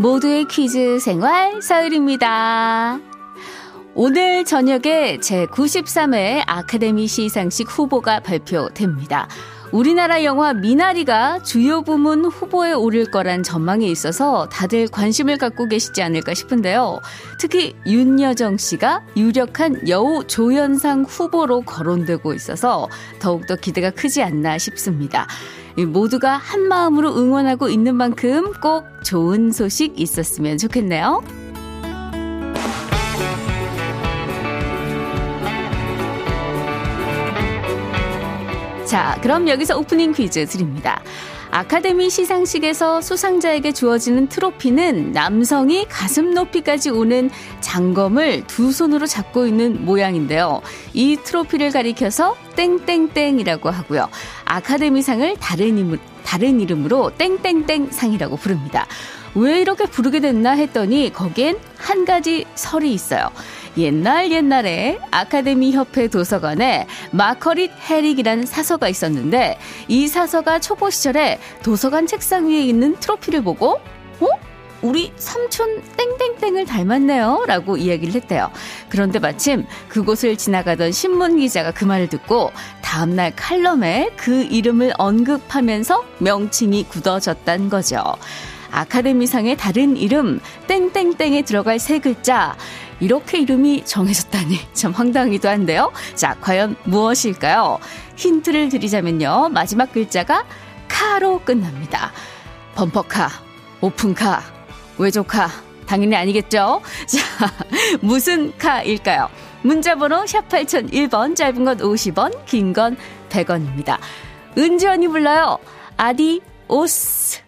모두의 퀴즈 생활 서울입니다. 오늘 저녁에 제93회 아카데미 시상식 후보가 발표됩니다. 우리나라 영화 미나리가 주요 부문 후보에 오를 거란 전망이 있어서 다들 관심을 갖고 계시지 않을까 싶은데요. 특히 윤여정 씨가 유력한 여우 조연상 후보로 거론되고 있어서 더욱더 기대가 크지 않나 싶습니다. 모두가 한 마음으로 응원하고 있는 만큼 꼭 좋은 소식 있었으면 좋겠네요. 자, 그럼 여기서 오프닝 퀴즈 드립니다. 아카데미 시상식에서 수상자에게 주어지는 트로피는 남성이 가슴 높이까지 오는 장검을 두 손으로 잡고 있는 모양인데요. 이 트로피를 가리켜서 땡땡땡이라고 하고요. 아카데미상을 다른, 이름, 다른 이름으로 땡땡땡상이라고 부릅니다. 왜 이렇게 부르게 됐나 했더니 거기엔 한 가지 설이 있어요. 옛날 옛날에 아카데미 협회 도서관에 마커릿 해릭이라는 사서가 있었는데 이 사서가 초보 시절에 도서관 책상 위에 있는 트로피를 보고 어? 우리 삼촌 땡땡땡을 닮았네요. 라고 이야기를 했대요. 그런데 마침 그곳을 지나가던 신문 기자가 그 말을 듣고 다음날 칼럼에 그 이름을 언급하면서 명칭이 굳어졌단 거죠. 아카데미상의 다른 이름 땡땡땡에 들어갈 세 글자 이렇게 이름이 정해졌다니 참 황당하기도 한데요. 자, 과연 무엇일까요? 힌트를 드리자면요. 마지막 글자가 카로 끝납니다. 범퍼카, 오픈카, 외조카, 당연히 아니겠죠? 자, 무슨 카일까요? 문자번호 샵 8001번, 짧은 건 50원, 긴 건 100원입니다. 은지 언이 불러요. 아디 오스.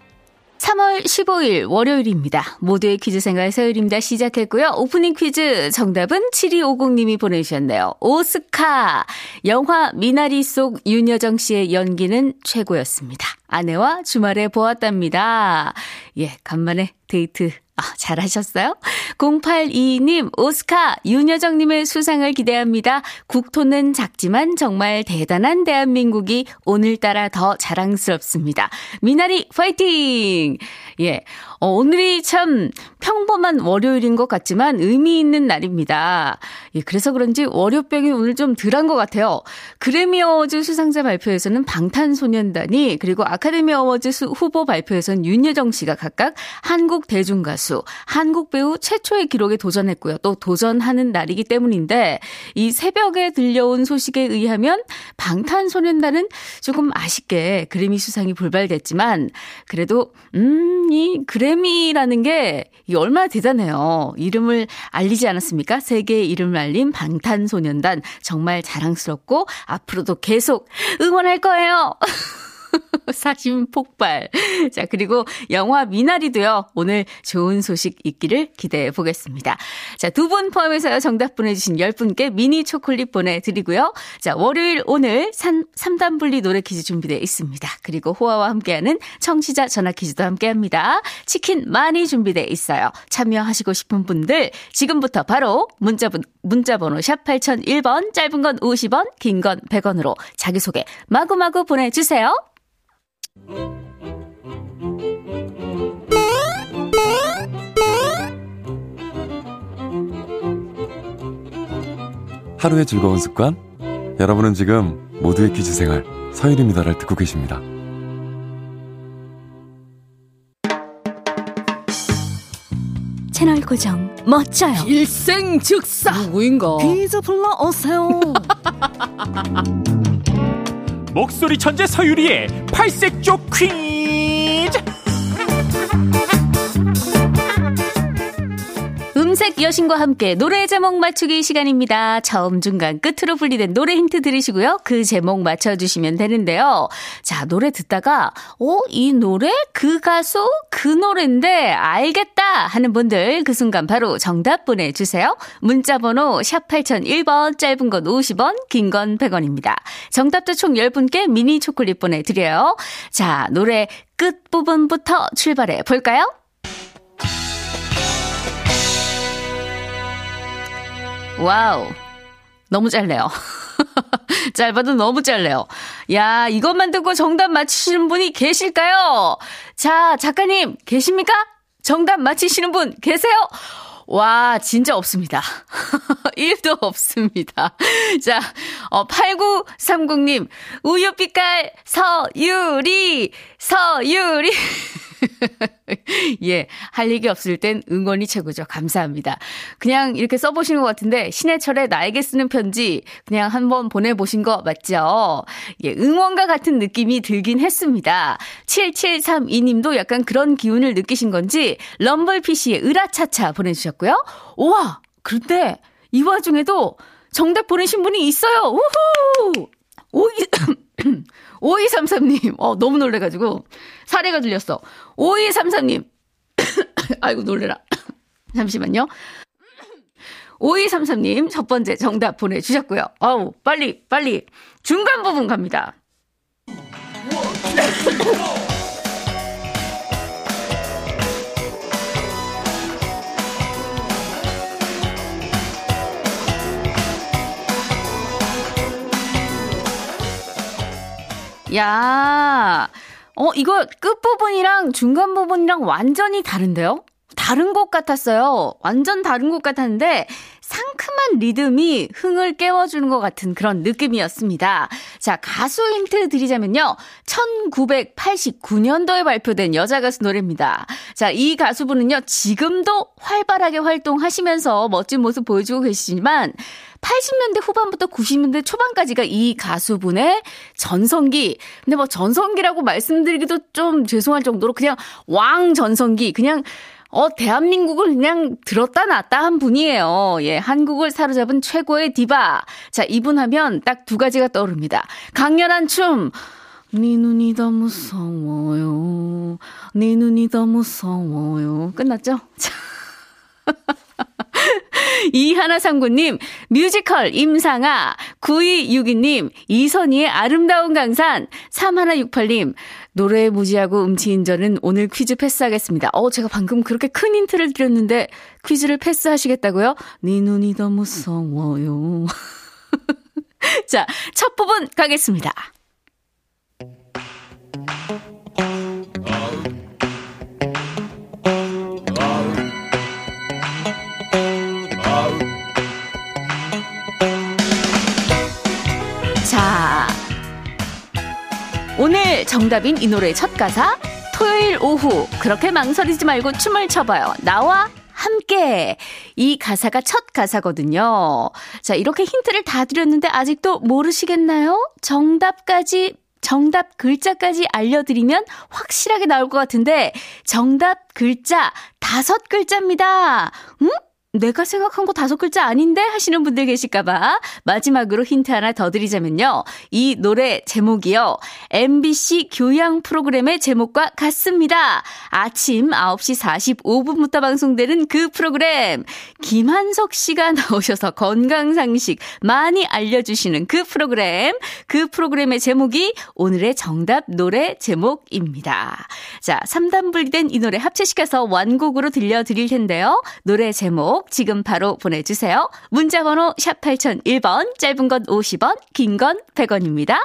3월 15일 월요일입니다. 모두의 퀴즈 생활 서열입니다. 시작했고요. 오프닝 퀴즈 정답은 7250님이 보내주셨네요. 오스카. 영화 미나리 속 윤여정 씨의 연기는 최고였습니다. 아내와 주말에 보았답니다. 예, 간만에 데이트 아, 잘하셨어요? 0822님, 오스카, 윤여정님의 수상을 기대합니다. 국토는 작지만 정말 대단한 대한민국이 오늘따라 더 자랑스럽습니다. 미나리, 파이팅! 예. 어, 오늘이 참 평범한 월요일인 것 같지만 의미 있는 날입니다. 예, 그래서 그런지 월요병이 오늘 좀 덜한 것 같아요. 그래미 어워즈 수상자 발표에서는 방탄소년단이 그리고 아카데미 어워즈 후보 발표에서는 윤여정 씨가 각각 한국 대중가수, 한국 배우 최초의 기록에 도전했고요. 또 도전하는 날이기 때문인데 이 새벽에 들려온 소식에 의하면 방탄소년단은 조금 아쉽게 그래미 수상이 불발됐지만 그래도 음, 이 그래 그래미라는 게 얼마나 대단해요. 이름을 알리지 않았습니까? 세계의 이름을 알린 방탄소년단. 정말 자랑스럽고 앞으로도 계속 응원할 거예요. 사심 폭발. 자, 그리고 영화 미나리도요, 오늘 좋은 소식 있기를 기대해 보겠습니다. 자, 두 분 포함해서 정답 보내주신 10분께 미니 초콜릿 보내드리고요. 자, 월요일 오늘 3, 3단 분리 노래 퀴즈 준비되어 있습니다. 그리고 호화와 함께하는 청취자 전화 퀴즈도 함께 합니다. 치킨 많이 준비되어 있어요. 참여하시고 싶은 분들, 지금부터 바로 문자번, 문자번호 샵 8001번, 짧은 건 50원, 긴 건 100원으로 자기소개 마구마구 보내주세요. 하루의 즐거운 습관? 여러분은 지금 모두의 퀴즈 생활 서일입니다를 듣고 계십니다. 채널 고정 멋져요. 일생 즉사 누구인가? 퀴즈 불러오세요. 목소리 천재 서유리의 팔색조 퀴 여신과 함께 노래 제목 맞추기 시간입니다. 처음 중간 끝으로 분리된 노래 힌트 들으시고요. 그 제목 맞춰주시면 되는데요. 자, 노래 듣다가, 어, 이 노래? 그 가수? 그 노래인데, 알겠다! 하는 분들 그 순간 바로 정답 보내주세요. 문자번호 샵 8001번, 짧은 건 50원, 긴 건 100원입니다. 정답도 총 10분께 미니 초콜릿 보내드려요. 자, 노래 끝부분부터 출발해 볼까요? Wow. 너무 짧네요. 짧아도 너무 짧네요. 야, 이것만 듣고 정답 맞히시는 분이 계실까요? 자, 작가님, 계십니까? 정답 맞히시는 분 계세요? 와, 진짜 없습니다. 1도 없습니다. 자, 어, 8930님, 우유빛깔 서유리, 서유리. 예, 할 얘기 없을 땐 응원이 최고죠. 감사합니다. 그냥 이렇게 써보신 것 같은데, 신해철의 나에게 쓰는 편지 그냥 한번 보내보신 거 맞죠? 예, 응원과 같은 느낌이 들긴 했습니다. 7732님도 약간 그런 기운을 느끼신 건지, 럼블피쉬의 으라차차 보내주셨고요. 우와! 그런데 이 와중에도 정답 보내신 분이 있어요. 우후! 오이, 5233님, 어, 너무 놀래가지고, 사례가 들렸어. 5233님, 아이고, 놀래라. 잠시만요. 5233님, 첫 번째 정답 보내주셨고요. 아우, 빨리, 빨리. 중간 부분 갑니다. 야, 어, 이거 끝부분이랑 중간 부분이랑 완전히 다른데요? 다른 것 같았어요. 완전 다른 것 같았는데 상큼한 리듬이 흥을 깨워주는 것 같은 그런 느낌이었습니다. 자, 가수 힌트 드리자면요. 1989년도에 발표된 여자 가수 노래입니다. 자, 이 가수분은요, 지금도 활발하게 활동하시면서 멋진 모습 보여주고 계시지만, 80년대 후반부터 90년대 초반까지가 이 가수분의 전성기. 근데 뭐 전성기라고 말씀드리기도 좀 죄송할 정도로 그냥 왕 전성기, 그냥 어, 대한민국을 그냥 들었다 놨다 한 분이에요. 예, 한국을 사로잡은 최고의 디바. 자, 이분 하면 딱 두 가지가 떠오릅니다. 강렬한 춤. 네 눈이 더 무서워요. 네 눈이 더 무서워요. 끝났죠? 자. 이하나상구님, 뮤지컬 임상아, 9262님, 이선희의 아름다운 강산, 3168님, 노래 무지하고 음치인전은 오늘 퀴즈 패스하겠습니다. 어, 제가 방금 그렇게 큰 힌트를 드렸는데 퀴즈를 패스하시겠다고요? 네 눈이 더 무서워요. 자, 첫 부분 가겠습니다. 정답인 이 노래의 첫 가사 토요일 오후 그렇게 망설이지 말고 춤을 춰봐요. 나와 함께 이 가사가 첫 가사거든요. 자 이렇게 힌트를 다 드렸는데 아직도 모르시겠나요? 정답까지 정답 글자까지 알려드리면 확실하게 나올 것 같은데 정답 글자 다섯 글자입니다. 응? 내가 생각한 거 다섯 글자 아닌데 하시는 분들 계실까봐 마지막으로 힌트 하나 더 드리자면요. 이 노래 제목이요. MBC 교양 프로그램의 제목과 같습니다. 아침 9시 45분부터 방송되는 그 프로그램. 김한석 씨가 나오셔서 건강상식 많이 알려주시는 그 프로그램. 그 프로그램의 제목이 오늘의 정답 노래 제목입니다. 자, 3단 분리된 이 노래 합체시켜서 완곡으로 들려드릴 텐데요. 노래 제목 지금 바로 보내주세요. 문자 번호 샵 8001번, 짧은 건 50원, 긴 건 100원입니다.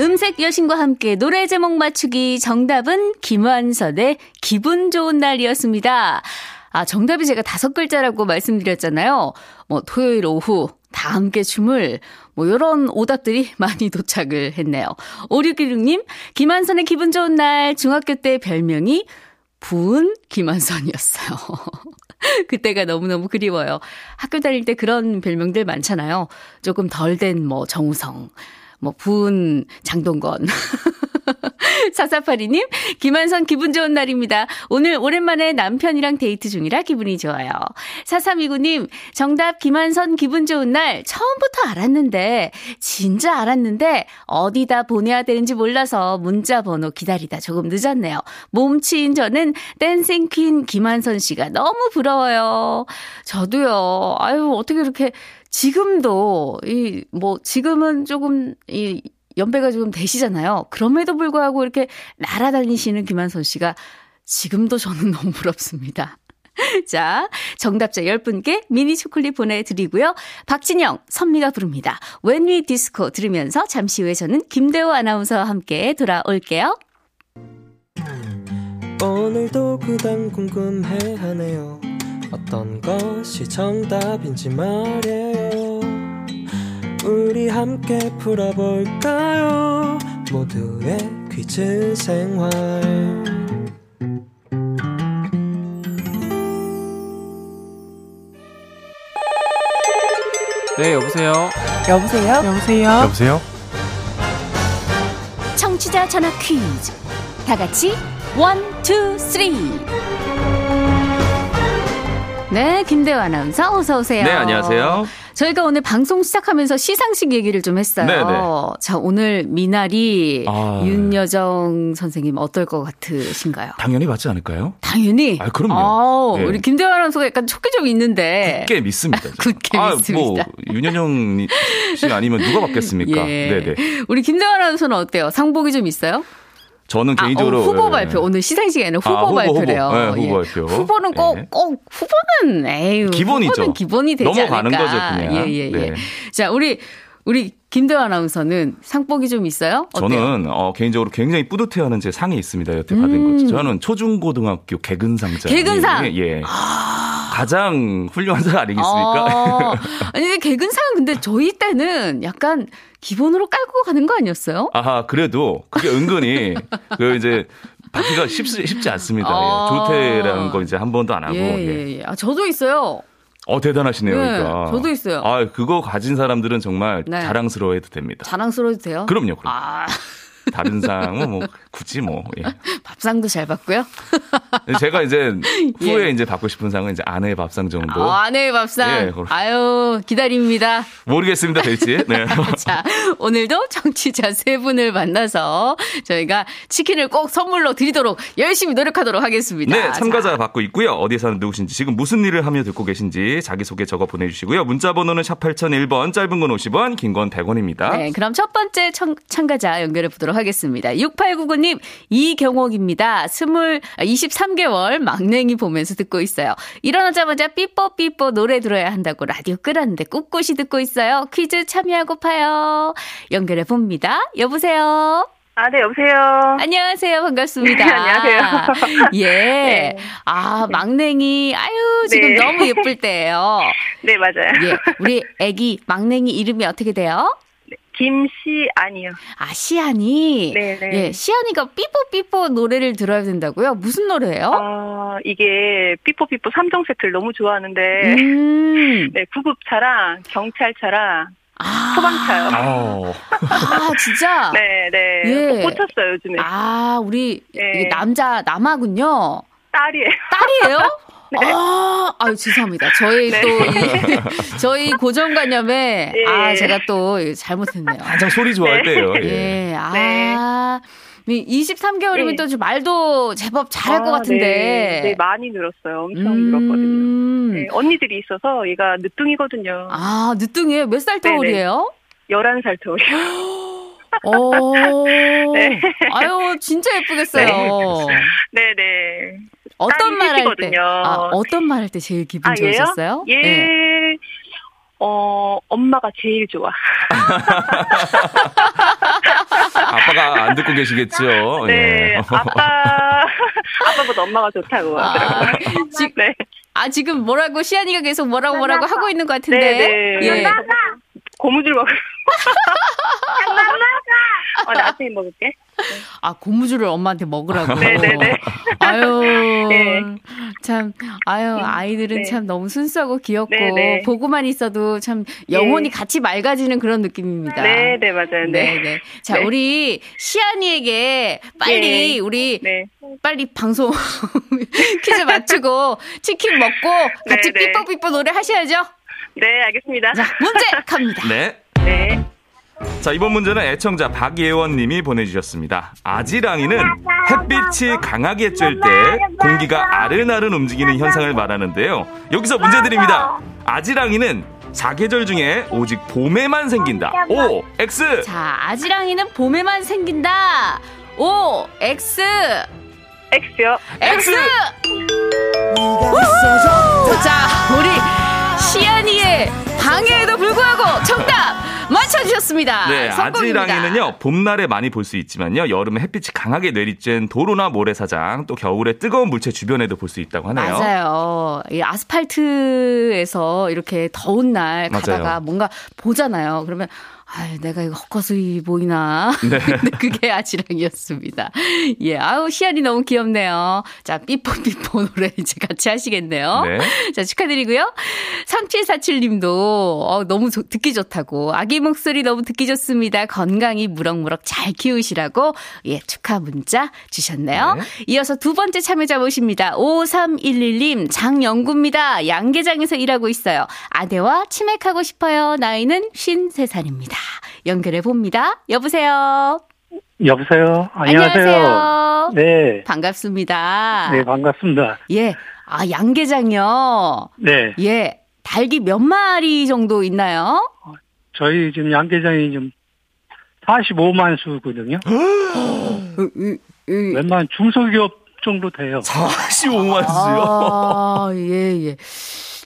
음색 여신과 함께 노래 제목 맞추기 정답은 김완선의 기분 좋은 날이었습니다. 아, 정답이 제가 다섯 글자라고 말씀드렸잖아요. 뭐, 토요일 오후, 다 함께 춤을 뭐 이런 오답들이 많이 도착을 했네요. 5616님, 김한선의 기분 좋은 날 중학교 때 별명이 부은 김한선이었어요. 그때가 너무너무 그리워요. 학교 다닐 때 그런 별명들 많잖아요. 조금 덜 된 뭐 정우성, 뭐 부은 장동건. 4482님, 김한선 기분 좋은 날입니다. 오늘 오랜만에 남편이랑 데이트 중이라 기분이 좋아요. 4329님, 정답 김한선 기분 좋은 날 처음부터 알았는데, 진짜 알았는데, 어디다 보내야 되는지 몰라서 문자 번호 기다리다 조금 늦었네요. 몸치인 저는 댄싱 퀸 김한선 씨가 너무 부러워요. 저도요. 아유, 어떻게 이렇게 지금도 이 뭐 지금은 조금 이 연배가 조금 되시잖아요. 그럼에도 불구하고 이렇게 날아다니시는 김한선 씨가 지금도 저는 너무 부럽습니다. 자, 정답자 10분께 미니 초콜릿 보내드리고요. 박진영, 선미가 부릅니다. When We Disco 들으면서 잠시 후에 저는 김대호 아나운서와 함께 돌아올게요. 오늘도 그단 궁금해하네요 어떤 것이 정답인지 말이에요 우리 함께 풀어볼까요 모두의 퀴즈 생활 네, 여보세요. 여보세요? 여보세요 여보세요? 청취자 전화 퀴즈. 다 같이 one, two, three. 네, 김대호 아나운서 어서 오세요. 네, 안녕하세요. 저희가 오늘 방송 시작하면서 시상식 얘기를 좀 했어요. 네, 네. 자, 오늘 미나리 아, 윤여정 선생님 어떨 것 같으신가요? 당연히 맞지 않을까요? 당연히. 아, 그럼요. 네. 우리 김대호 아나운서가 약간 촉이 좀 있는데. 굳게 믿습니다. 굳게 아, 믿습니다. 뭐 윤현영 씨 아니면 누가 받겠습니까? 예. 네네. 우리 김대호 아나운서는 어때요? 상복이 좀 있어요? 저는 아, 개인적으로 어, 후보 예. 발표. 오늘 시상식에는 후보 아, 후보, 발표래요. 후보. 네, 후보 예. 발표. 후보는 꼭, 예. 꼭, 후보는, 에휴. 기본이죠. 후보는 기본이 되지 넘어가는 않을까. 거죠, 그냥. 예, 예, 예. 네. 자, 우리, 우리 김대호 아나운서는 상복이 좀 있어요? 어때요? 저는 어, 개인적으로 굉장히 뿌듯해하는 제 상이 있습니다. 여태 받은 음. 거죠. 저는 초중고등학교 개근상자. 개근상! 예. 예. 가장 훌륭한 상 아니겠습니까? 어, 아니, 근데 개근상은 근데 저희 때는 약간 기본으로 깔고 가는 거 아니었어요? 아하, 그래도 그게 은근히 그 이제 받기가 쉽지, 쉽지 않습니다. 아. 예. 조퇴라는 거 이제 한 번도 안 하고. 예, 예. 예, 예. 아, 저도 있어요. 어 대단하시네요. 네, 그러니까. 저도 있어요. 아 그거 가진 사람들은 정말 네. 자랑스러워해도 됩니다. 자랑스러워도 돼요? 그럼요. 그럼 아, 다른 상은 뭐 굳이 뭐. 예. 밥상도 잘 받고요. 제가 이제 후에 예. 이제 받고 싶은 상은 이제 아내의 밥상 정도. 아, 아내의 밥상. 예. 아유, 기다립니다. 모르겠습니다 될지. 네. 자, 오늘도 청취자 세 분을 만나서 저희가 치킨을 꼭 선물로 드리도록 열심히 노력하도록 하겠습니다. 네, 참가자 자, 받고 있고요. 어디 사는 누구신지, 지금 무슨 일을 하며 듣고 계신지 자기 소개 적어 보내주시고요. 문자 번호는 샵 8001번, 짧은 건 50원, 긴 건 100원입니다. 네, 그럼 첫 번째 청, 참가자 연결해 보도록 하겠습니다. 6899님, 이경옥입니다. 20, 아, 23개월 막냉이 보면서 듣고 있어요. 일어나자마자 삐뽀삐뽀 노래 들어야 한다고 라디오 끄라는데 꿋꿋이 듣고 있어요. 퀴즈 참여하고파요. 연결해 봅니다. 여보세요? 아, 네, 여보세요. 안녕하세요. 반갑습니다. 네, 안녕하세요. 예. 네. 아, 막냉이. 아유, 지금 네. 너무 예쁠 때예요. 네, 맞아요. 예. 우리 애기 막냉이 이름이 어떻게 돼요? 김씨아니요. 아, 시안이. 네, 네. 예, 시안이가 삐뽀삐뽀 노래를 들어야 된다고요? 무슨 노래예요? 아, 이게 삐뽀삐뽀 3종 세트를 너무 좋아하는데, 음. 네, 구급차랑 경찰차랑 아. 소방차요. 어, 아, 진짜? 네, 네. 예. 또 꽂혔어요, 요즘에. 아, 우리 네. 이게 남자, 남아군요. 딸이에요. 딸이에요? 네. 아, 아유, 죄송합니다. 저희 네. 또, 이, 저희 고정관념에, 예. 아, 제가 또 잘못했네요. 한창 소리 좋아할 네. 때예요. 예. 예, 아. 23개월이면 네. 또 말도 제법 잘할 것 아, 같은데. 네, 네, 많이 늘었어요. 엄청 늘었거든요. 음. 네, 언니들이 있어서 얘가 늦둥이거든요. 아, 늦둥이에요? 몇 살. 터울이에요? 11살 터울이요. 오. 네. 아유, 진짜 예쁘겠어요. 네, 네. 어떤 딸이 말할 때? 아, 어떤 말할 때 제일 기분 아? 좋으셨어요? 얘, 네. 어, 엄마가 제일 좋아. 아빠가 안 듣고 계시겠죠. 네, 예. 아빠, 아빠보다 엄마가 좋다고 아, 하더라고요. 지- 네. 아, 지금 뭐라고, 시안이가 계속 뭐라고 뭐라고 하고 있는 것 같은데. 네, 네. 예. 고무줄 먹을. 어, 나중에 먹을게. 아, 고무줄을 엄마한테 먹으라고. 네, 네, 네. 아유, 네. 참, 아유, 아이들은 네. 참 너무 순수하고 귀엽고, 네, 네. 보고만 있어도 참 영혼이 네. 같이 맑아지는 그런 느낌입니다. 네, 네, 맞아요. 네, 네. 네. 자, 네. 우리 시안이에게 빨리 네. 우리 네. 빨리 방송 퀴즈 맞추고 치킨 먹고 같이 네, 네. 삐뽀삐뽀 노래 하셔야죠. 네, 알겠습니다. 자, 문제 갑니다. 네. 네. 자, 이번 문제는 애청자 박예원 님이 보내주셨습니다. 아지랑이는 햇빛이 강하게 �쬐� 때 공기가 아른아른 움직이는 현상을 말하는데요. 여기서 문제 드립니다. 아지랑이는 사계절 중에 오직 봄에만 생긴다. O, X. 자, 아지랑이는 봄에만 생긴다. O, X, X요. X. 자, 우리 시안이의 방해에도 불구하고 정답 맞춰주셨습니다. 네, 성공입니다. 아지랑이는요, 봄날에 많이 볼 수 있지만요, 여름에 햇빛이 강하게 내리쬐는 도로나 모래사장, 또 겨울에 뜨거운 물체 주변에도 볼 수 있다고 하네요. 맞아요. 이 아스팔트에서 이렇게 더운 날 가다가 맞아요. 뭔가 보잖아요. 그러면 아유, 내가 이거 헛것이 보이나? 네. 근데 그게 아지랑이었습니다. 예, 아우, 시안이 너무 귀엽네요. 자, 삐뽀삐뽀 노래 이제 같이 하시겠네요. 네. 자, 축하드리고요. 3747 님도, 어, 너무 좋- 듣기 좋다고. 아기 목소리 너무 듣기 좋습니다. 건강히 무럭무럭 잘 키우시라고, 예, 축하 문자 주셨네요. 네. 이어서 두 번째 참여자 모십니다. 5311님, 장영구입니다. 양계장에서 일하고 있어요. 아내와 치맥하고 싶어요. 나이는 53살입니다. 연결해 봅니다. 여보세요? 여보세요. 안녕하세요. 네. 반갑습니다. 네, 반갑습니다. 예. 아, 양계장이요. 네. 예. 닭이 몇 마리 정도 있나요? 저희 지금 양계장이 좀 45만 수거든요. 으. 웬만한 중소기업 정도 돼요. 45만 수요. 아, 예, 예.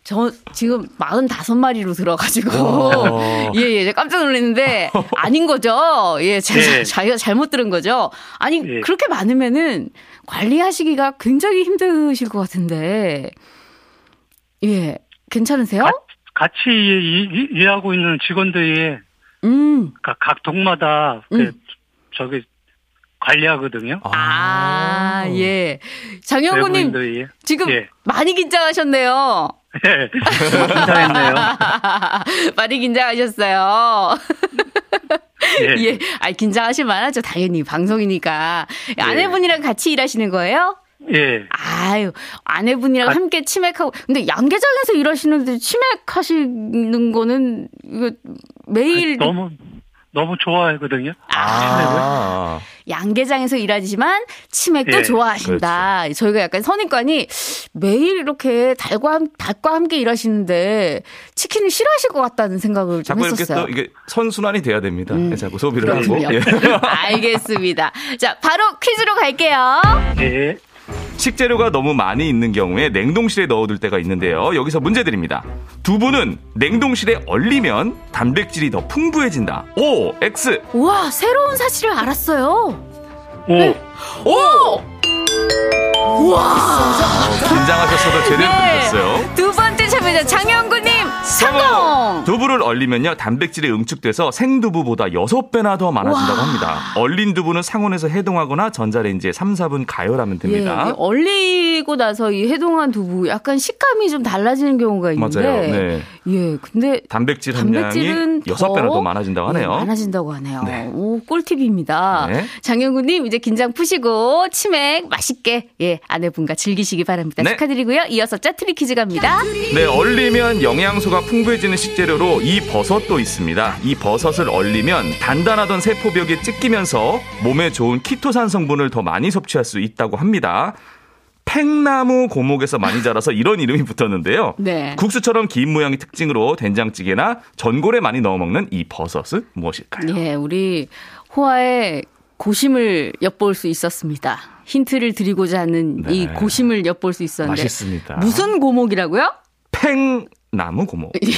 저 지금 45마리로 들어가지고. 와. 예, 예. 깜짝 놀랐는데 아닌 거죠? 예, 제가 네. 자기가 잘못 들은 거죠? 아니, 네. 그렇게 많으면은 관리하시기가 굉장히 힘드실 것 같은데. 예. 괜찮으세요? 가- 같이 이- 이- 일하고 있는 직원들이 음. 각, 각 동마다 그 음. 저기 관리하거든요. 아, 예. 장영구님. 지금 예. 많이 긴장하셨네요. 네. 긴장했네요. 많이 긴장하셨어요. 예. 예. 아, 긴장하실 만하죠. 당연히 방송이니까. 아내분이랑 같이 일하시는 거예요? 예. 아유, 아내분이랑 아. 함께 치맥하고. 근데 양계장에서 일하시는데 치맥하시는 거는 이거 매일 너무 너무 좋아하거든요. 아. 양계장에서 일하지만 치맥도 예, 좋아하신다. 저희가 약간 선입관이 매일 이렇게 닭과, 함- 닭과 함께 일하시는데 치킨을 싫어하실 것 같다는 생각을 좀 자꾸 이렇게 했었어요. 또 이게 선순환이 돼야 됩니다. 자꾸 소비를 하고. 그렇군요. 예. 알겠습니다. 자, 바로 퀴즈로 갈게요. 예. 식재료가 너무 많이 있는 경우에 냉동실에 넣어둘 때가 있는데요. 여기서 문제 드립니다. 두부는 냉동실에 얼리면 단백질이 더 풍부해진다. O, X. 와, 새로운 사실을 알았어요. 오. 오! 긴장하셨어도 제대로 네. 들으셨어요. 두 번째 성공! 두부를 얼리면요 단백질이 응축돼서 생두부보다 6배나 더 많아진다고 와. 합니다. 얼린 두부는 상온에서 해동하거나 전자레인지에 3, 4분 가열하면 됩니다. 예, 이 얼리고 나서 이 해동한 두부 약간 식감이 좀 달라지는 경우가 있는데 맞아요. 네. 예, 근데 단백질 함량이 6배나 더 많아진다고 하네요. 예, 많아진다고 하네요. 네. 오, 꿀팁입니다. 네. 장영구님 이제 긴장 푸시고 치맥 맛있게 예 아내분과 즐기시기 바랍니다. 네. 축하드리고요. 이어서 짜투리 퀴즈 갑니다. 네, 얼리면 영양소가 풍부해지는 식재료로 이 버섯도 있습니다. 이 버섯을 얼리면 단단하던 세포벽이 찢기면서 몸에 좋은 키토산 성분을 더 많이 섭취할 수 있다고 합니다. 팽나무 고목에서 많이 자라서 이런 이름이 붙었는데요. 네. 국수처럼 긴 모양이 특징으로 된장찌개나 전골에 많이 넣어 먹는 이 버섯은 무엇일까요? 예, 우리 호화의 고심을 엿볼 수 있었습니다. 힌트를 드리고자 하는 네. 이 고심을 엿볼 수 있었는데 맛있습니다. 무슨 고목이라고요? 팽 나무 고목. 예,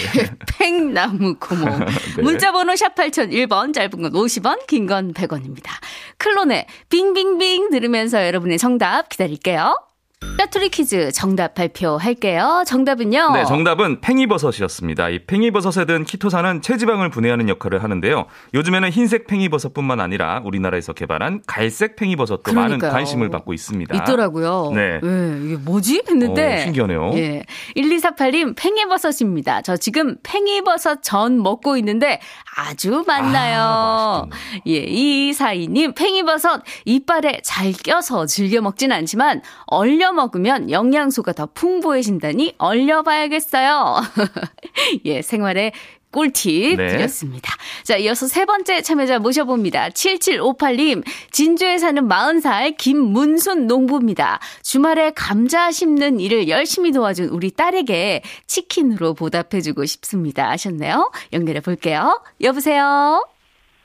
팽나무 고목. 네. 문자번호 샵 8001번, 짧은 건 50원, 긴 건 100원입니다. 클론의 빙빙빙 들으면서 여러분의 정답 기다릴게요. 짜투리 퀴즈 정답 발표할게요. 정답은요. 네, 정답은 팽이버섯이었습니다. 이 팽이버섯에 든 키토산은 체지방을 분해하는 역할을 하는데요. 요즘에는 흰색 팽이버섯뿐만 아니라 우리나라에서 개발한 갈색 팽이버섯도 많은 그러니까요. 관심을 받고 있습니다. 있더라고요. 네. 예, 이게 뭐지? 했는데. 어, 신기하네요. 예. 1248님, 팽이버섯입니다. 저 지금 팽이버섯 전 먹고 있는데 아주 맛나요. 아, 예, 2242님, 팽이버섯 이빨에 잘 껴서 즐겨 먹진 않지만 얼려 먹으면 영양소가 더 풍부해진다니 얼려봐야겠어요. 예, 생활에 꿀팁 네. 드렸습니다. 자, 이어서 세 번째 참여자 모셔봅니다. 7758님, 진주에 사는 40살 김문순 농부입니다. 주말에 감자 심는 일을 열심히 도와준 우리 딸에게 치킨으로 보답해주고 싶습니다. 하셨네요. 연결해 볼게요. 여보세요?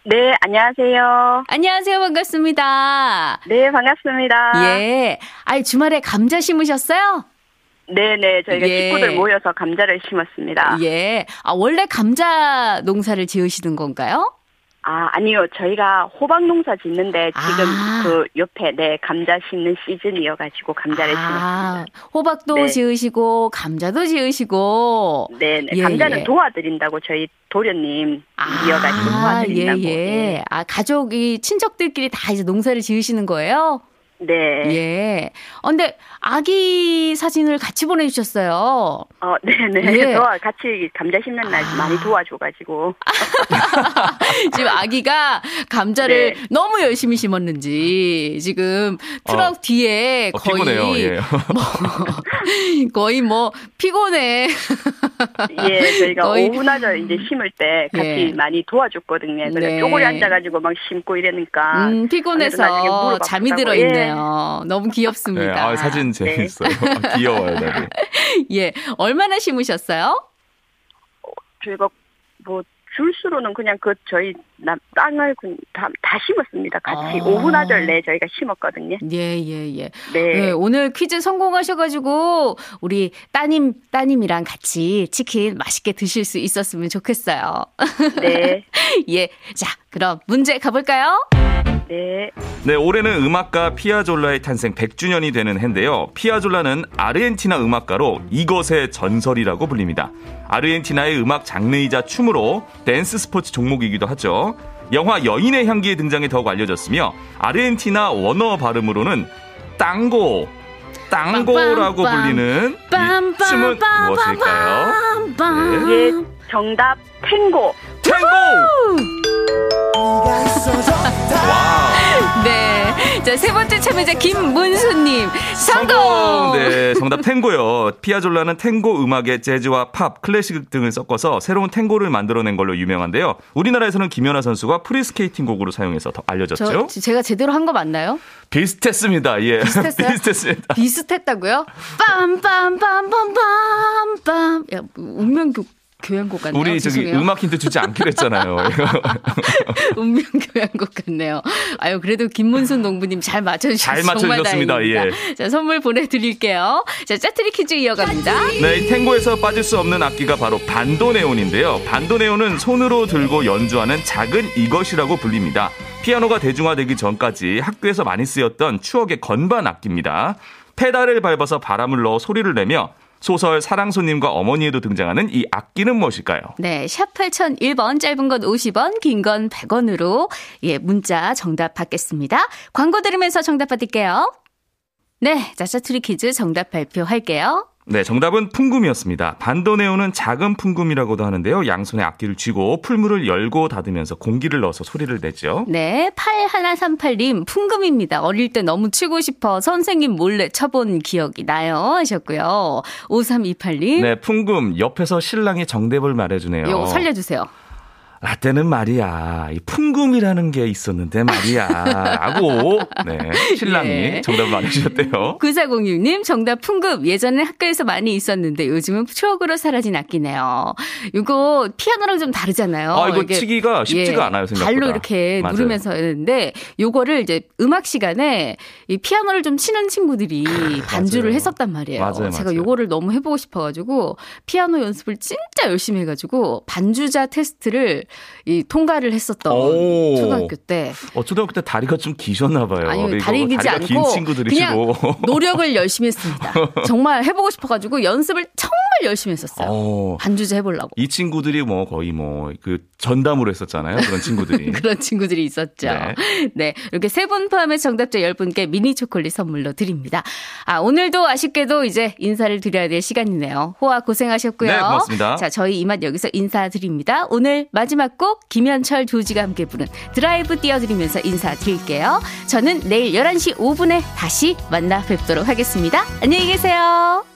네, 안녕하세요. 안녕하세요. 반갑습니다. 네, 반갑습니다. 예. 아이, 주말에 감자 심으셨어요? 네네, 저희가 예. 식구들 모여서 감자를 심었습니다. 예. 아, 원래 감자 농사를 지으시는 건가요? 아, 아니요. 저희가 호박 농사 짓는데 지금 아. 그 옆에 네, 감자 심는 시즌이어 가지고 감자를 아, 심었습니다. 호박도 네. 지으시고, 감자도 지으시고. 네네. 예, 감자는 예. 도와드린다고 저희 도련님 이어 가지고 도와드린다고. 예, 예. 아, 가족이, 친척들끼리 다 이제 농사를 지으시는 거예요? 네. 예. 어, 근데 아기 사진을 같이 보내주셨어요. 어, 네네. 예. 저와 같이 감자 심는 날 많이 도와줘가지고. 지금 아기가 감자를 네. 너무 열심히 심었는지 지금 트럭 어, 뒤에 어, 거의 피곤해요. 예. 거의 뭐 피곤해. 예, 저희가 거의- 오후나절 이제 심을 때 같이 예. 많이 도와줬거든요. 그래서 네. 쪼그리 앉아가지고 막 심고 이러니까. 음, 피곤해서 잠이. 들어 예. 있네요. 너무 네, 귀엽습니다. 아, 사진 재밌어요. 아, 귀여워요, 다들. 예. 얼마나 심으셨어요? 저희가 뭐 줄수로는 그냥 그 저희 남- 땅을 그 다, 다 심었습니다. 같이 아. 오후나절 내 저희가 심었거든요. 예, 예, 예. 네. 네, 오늘 퀴즈 성공하셔가지고 우리 따님 따님이랑 같이 치킨 맛있게 드실 수 있었으면 좋겠어요. 네. 예, 자 그럼 문제 가볼까요? 네. 네, 올해는 음악가 피아졸라의 탄생 100주년이 되는 해인데요. 피아졸라는 아르헨티나 음악가로 이것의 전설이라고 불립니다. 아르헨티나의 음악 장르이자 춤으로 댄스 스포츠 종목이기도 하죠. 영화 여인의 향기에 등장해 더욱 알려졌으며 아르헨티나 원어 발음으로는 땅고, 땅고라고. 불리는 이 춤은 무엇일까요? 네. 예, 정답 탱고. 탱고! 와. 네, 자 세 번째 참여자 김문수님 성공. 네, 정답 탱고요. 피아졸라는 탱고 음악의 재즈와 팝, 클래식 등을 섞어서 새로운 탱고를 만들어낸 걸로 유명한데요. 우리나라에서는 김연아 선수가 프리스케이팅 곡으로 사용해서 더 알려졌죠. 저 제가 제대로 한 거 맞나요? 비슷했습니다. 예. 비슷했어요? 비슷했습니다. 비슷했다고요? 빰빰빰빰빰빰빰. 야, 운명 교, 교향곡 같네요. 우리 저기 죄송해요. 음악 힌트 주지 않기로 했잖아요. 운명 교향곡 같네요. 아유, 그래도 김문순 농부님 잘 맞춰주셔서 잘 맞춰주셨습니다. 다행입니다. 자, 선물 보내드릴게요. 자, 짜투리 퀴즈 이어갑니다. 네, 이 탱고에서 빠질 수 없는 악기가 바로 반도네온인데요. 반도네온은 손으로 들고 연주하는 작은 이것이라고 불립니다. 피아노가 대중화되기 전까지 학교에서 많이 쓰였던 추억의 건반 악기입니다. 페달을 밟아서 바람을 넣어 소리를 내며 소설 사랑손님과 어머니에도 등장하는 이 악기는 무엇일까요? 네, 샵 8001번, 짧은 건 50원, 긴 건 100원으로, 예, 문자 정답 받겠습니다. 광고 들으면서 정답 받을게요. 네, 자, 짜투리 퀴즈 정답 발표할게요. 네, 정답은 풍금이었습니다. 반도네온은 작은 풍금이라고도 하는데요. 양손에 악기를 쥐고 풀물을 열고 닫으면서 공기를 넣어서 소리를 내죠. 네, 8138님, 풍금입니다. 어릴 때 너무 치고 싶어 선생님 몰래 쳐본 기억이 나요. 하셨고요. 5328님, 네, 풍금 옆에서 신랑이 정답을 말해주네요. 이거 살려주세요. 라떼는 말이야, 이 풍금이라는 게 있었는데 말이야. 라고, 네, 신랑이 예. 정답을 말해주셨대요. 9406님, 정답 풍급. 예전에 학교에서 많이 있었는데 요즘은 추억으로 사라진 악기네요. 이거 피아노랑 좀 다르잖아요. 아, 이거 이게 치기가 쉽지가 예, 않아요, 생각보다. 발로 이렇게 맞아요. 누르면서 했는데 요거를 이제 음악 시간에 이 피아노를 좀 치는 친구들이 반주를 맞아요. 했었단 말이에요. 맞아요, 제가. 요거를 너무 해보고 싶어가지고 피아노 연습을 진짜 열심히 해가지고 반주자 테스트를 이 통과를 했었던 오. 초등학교 때 어, 초등학교 때 다리가 좀 기셨나 봐요. 아니 다리 길지 다리가 긴 않고 친구들이 그냥. 노력을 열심히 했습니다. 정말 해보고 싶어가지고 연습을 정말 열심히 했었어요. 어. 반주자 해보려고. 이 친구들이 뭐 거의 뭐 그 전담으로 했었잖아요. 그런 친구들이. 그런 친구들이 있었죠. 네. 네. 이렇게 세 분 포함해서 정답자 10분께 미니 초콜릿 선물로 드립니다. 아, 오늘도 아쉽게도 이제 인사를 드려야 될 시간이네요. 호화 고생하셨고요. 네, 고맙습니다. 자, 저희 이만 여기서 인사드립니다. 오늘 마지막 곡 김현철 조지가 함께 부른 드라이브 띄워드리면서 인사드릴게요. 저는 내일 11시 5분에 다시 만나 뵙도록 하겠습니다. 안녕히 계세요.